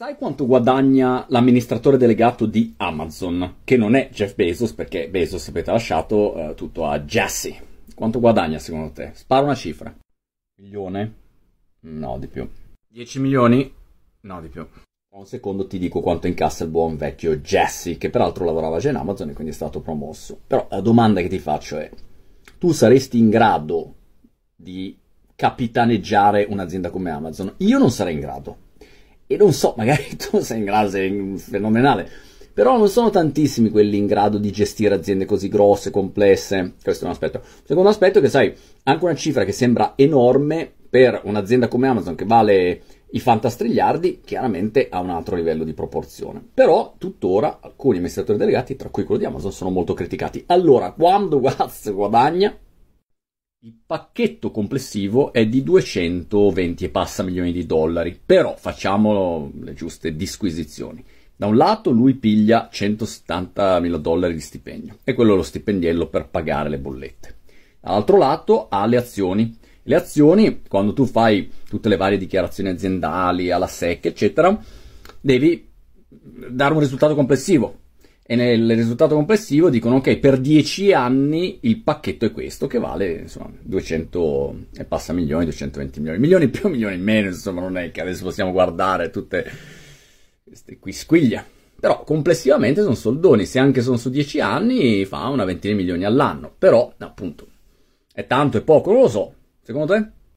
Sai quanto guadagna l'amministratore delegato di Amazon? Che non è Jeff Bezos, perché Bezos, sapete, ha lasciato eh, tutto a Jesse. Quanto guadagna secondo te? Spara una cifra. Milione? No, di più. 10 milioni? No, di più. Un secondo ti dico quanto incassa il buon vecchio Jesse, che peraltro lavorava già in Amazon e quindi è stato promosso. Però la domanda che ti faccio è, tu saresti in grado di capitaneggiare un'azienda come Amazon? Io non sarei in grado e non so, magari tu sei in grado, sei fenomenale, però non sono tantissimi quelli in grado di gestire aziende così grosse, complesse. Questo è un aspetto. Secondo aspetto è che, sai, anche una cifra che sembra enorme per un'azienda come Amazon che vale i fantastrigliardi, chiaramente ha un altro livello di proporzione. Però, tuttora, alcuni amministratori delegati, tra cui quello di Amazon, sono molto criticati. Allora, quando Watts guadagna, il pacchetto complessivo è di 220 e passa milioni di dollari, però facciamo le giuste disquisizioni. Da un lato lui piglia 170 mila dollari di stipendio, e quello è lo stipendiello per pagare le bollette. Dall'altro lato ha le azioni. Le azioni, quando tu fai tutte le varie dichiarazioni aziendali, alla SEC, eccetera, devi dare un risultato complessivo e nel risultato complessivo dicono ok per 10 anni il pacchetto è questo che vale insomma 200 e passa milioni 220 milioni milioni più milioni meno insomma non è che adesso possiamo guardare tutte queste qui squiglia però complessivamente sono soldoni se anche sono su 10 anni fa una ventina di milioni all'anno. Però appunto è tanto e poco non lo so. Secondo te?